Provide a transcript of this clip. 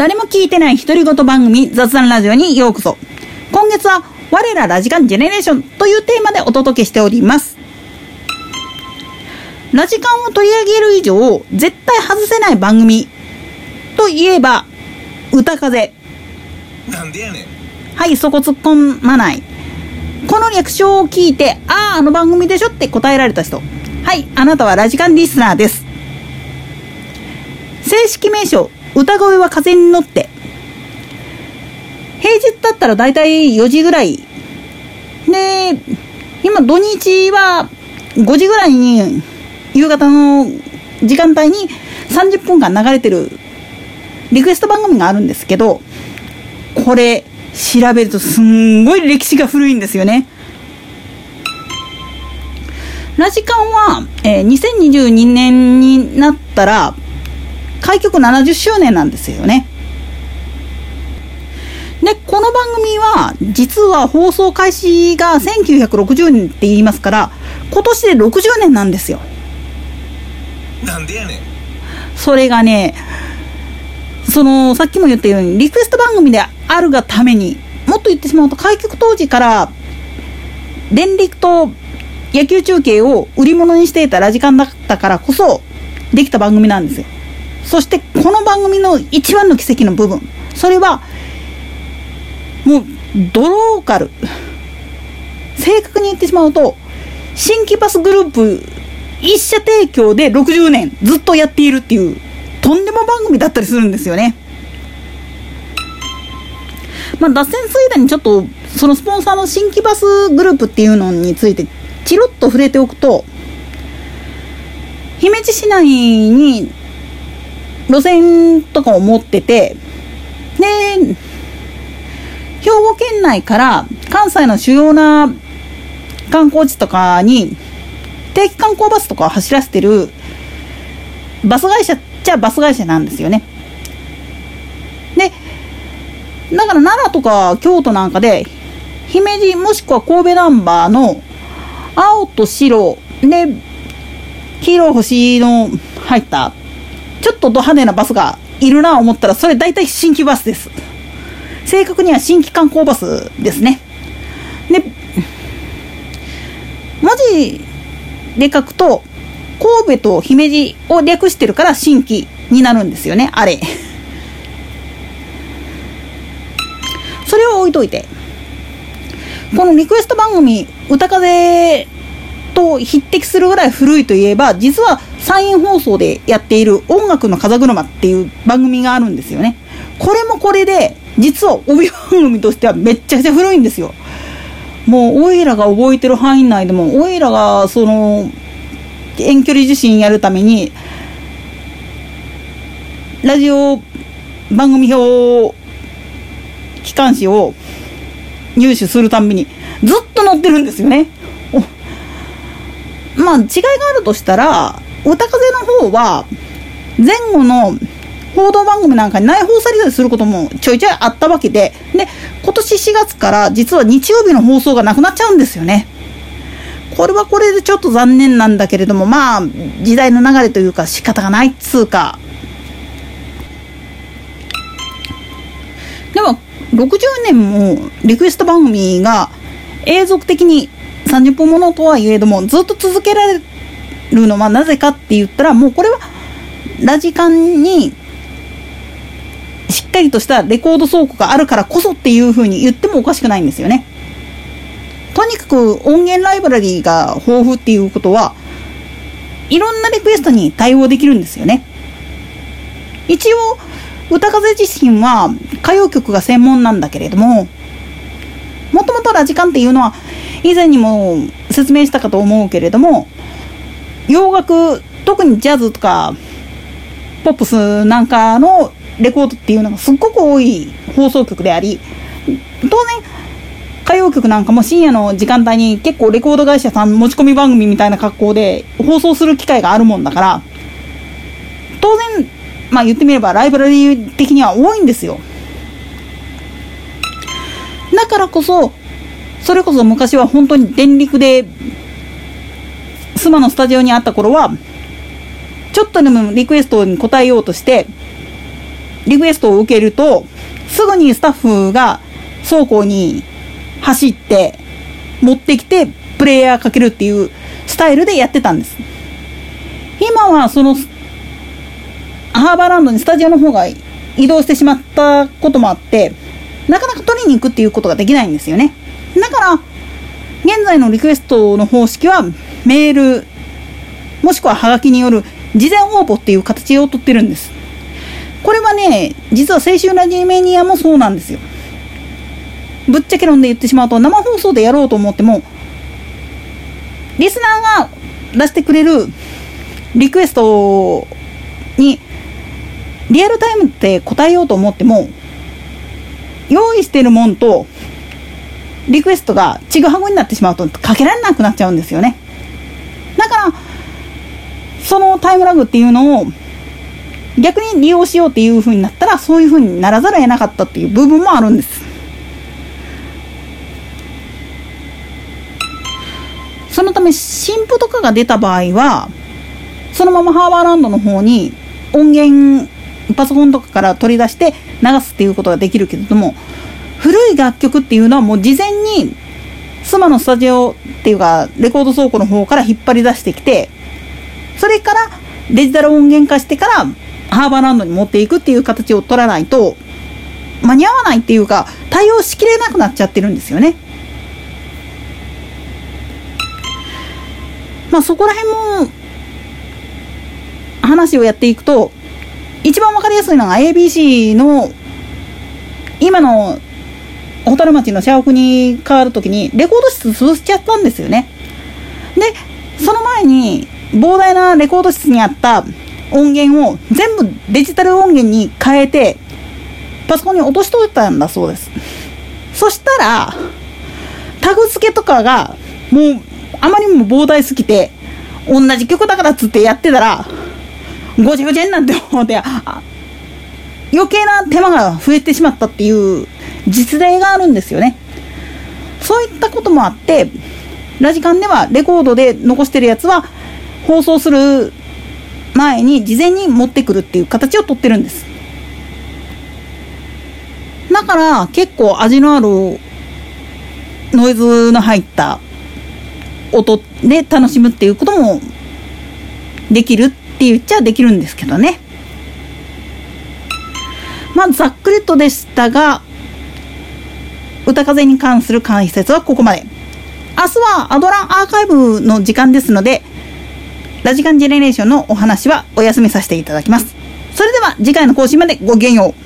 誰も聞いてない独り言番組雑談ラジオにようこそ。今月は我らラジカンジェネレーションというテーマでお届けしております。ラジカンを取り上げる以上、絶対外せない番組といえば、歌風。なんでやねん。はい、そこ突っ込まない。この略称を聞いて、ああ、あの番組でしょって答えられた人。はい、あなたはラジカンリスナーです。正式名称、歌声は風に乗って。平日だったらだいたい4時ぐらい。で、今土日は5時ぐらいに、夕方の時間帯に30分間流れてるリクエスト番組があるんですけど、これ、調べるとすんごい歴史が古いんですよね。ラジカンは、えー2022年になったら、開局70周年なんですよね。で、この番組は、実は放送開始が1960年って言いますから、今年で60年なんですよ。なんでやねん。それがね、その、さっきも言ったように、リクエスト番組であるがために、もっと言ってしまうと、開局当時から、電力と野球中継を売り物にしていたラジカンだったからこそ、できた番組なんですよ。そして、この番組の一番の奇跡の部分、それは、もう、ドローカル。正確に言ってしまうと、新規バスグループ一社提供で60年ずっとやっているっていう、とんでも番組だったりするんですよね。まあ、脱線ついでにちょっと、そのスポンサーの新規バスグループっていうのについて、チロッと触れておくと、姫路市内に路線とかを持ってて、で、兵庫県内から関西の主要な観光地とかに定期観光バスとかを走らせてるバス会社っちゃバス会社なんですよね。で、だから奈良とか京都なんかで、姫路もしくは神戸ナンバーの青と白で黄色星の入ったちょっとド派手なバスがいるな思ったらそれ大体新規バスです。正確には新規観光バスですね。で、文字で書くと、神戸と姫路を略してるから新規になるんですよね、あれ。それを置いといて。このリクエスト番組、歌風と匹敵するぐらい古いといえば、実は山陰放送でやっている音楽の風車っていう番組があるんですよね。これもこれで、実は帯番組としてはめっちゃくちゃ古いんですよ。もう、おいらが覚えてる範囲内でも、おいらが、その、遠距離受信やるために、ラジオ番組表、機関誌を入手するたびに、ずっと載ってるんですよね。まあ、違いがあるとしたら、歌風の方は、前後の報道番組なんかに内包されたりすることもちょいちょいあったわけで、で、今年4月から実は日曜日の放送がなくなっちゃうんですよね。これはこれでちょっと残念なんだけれども、まあ、時代の流れというか仕方がないっつうか。でも、60年もリクエスト番組が永続的に30分ものとはいえども、ずっと続けられるのはなぜかって言ったら、もうこれはラジカンにしっかりとしたレコード倉庫があるからこそっていう風に言ってもおかしくないんですよね。とにかく音源ライブラリーが豊富っていうことは、いろんなリクエストに対応できるんですよね。一応、歌風自身は歌謡曲が専門なんだけれども、もともとラジカンっていうのは、以前にも説明したかと思うけれども、洋楽、特にジャズとか、ポップスなんかのレコードっていうのがすっごく多い放送局であり、当然、歌謡曲なんかも深夜の時間帯に結構レコード会社さん持ち込み番組みたいな格好で放送する機会があるもんだから、当然、まあ言ってみればライブラリー的には多いんですよ。だからこそ、それこそ昔は本当に電力で、スマのスタジオにあった頃は、ちょっとでもリクエストに応えようとして、リクエストを受けると、すぐにスタッフが倉庫に走って持ってきてプレイヤーかけるっていうスタイルでやってたんです。今はそのハーバーランドにスタジオの方が移動してしまったこともあって、なかなか取りに行くっていうことができないんですよね。だから、現在のリクエストの方式はメール、もしくはハガキによる事前応募っていう形をとってるんです。これはね、実は青春ラジメニアもそうなんですよ。ぶっちゃけ論で言ってしまうと、生放送でやろうと思っても、リスナーが出してくれるリクエストにリアルタイムって答えようと思っても、用意してるもんと、リクエストがちぐはぐになってしまうとかけられなくなっちゃうんですよね。そのタイムラグっていうのを逆に利用しようっていう風になったら、そういう風にならざるを得なかったっていう部分もあるんです。そのため、新譜とかが出た場合は、そのままハーバーランドの方に音源、パソコンとかから取り出して流すっていうことができるけれども、古い楽曲っていうのはもう事前に、スマのスタジオっていうか、レコード倉庫の方から引っ張り出してきて、それからデジタル音源化してからハーバーランドに持っていくっていう形を取らないと、間に合わないっていうか、対応しきれなくなっちゃってるんですよね。まあそこら辺も、話をやっていくと、一番わかりやすいのが ABC の、今の、小樽町の社屋に変わるときに、レコード室潰しちゃったんですよね。で、その前に、膨大なレコード室にあった音源を全部デジタル音源に変えて、パソコンに落としといたんだそうです。そしたら、タグ付けとかが、もう、あまりにも膨大すぎて、同じ曲だからっつってやってたら、ごちゃごちゃになって思って、余計な手間が増えてしまったっていう実例があるんですよね。そういったこともあって、ラジカンではレコードで残してるやつは放送する前に事前に持ってくるっていう形をとってるんです。だから結構味のあるノイズの入った音で楽しむっていうこともできるって言っちゃできるんですけどね。まあざっくりとでしたが、歌風に関する解説はここまで。明日はアドランアーカイブの時間ですので、ラジカンジェネレーションのお話はお休みさせていただきます。それでは次回の更新までごきげんよう。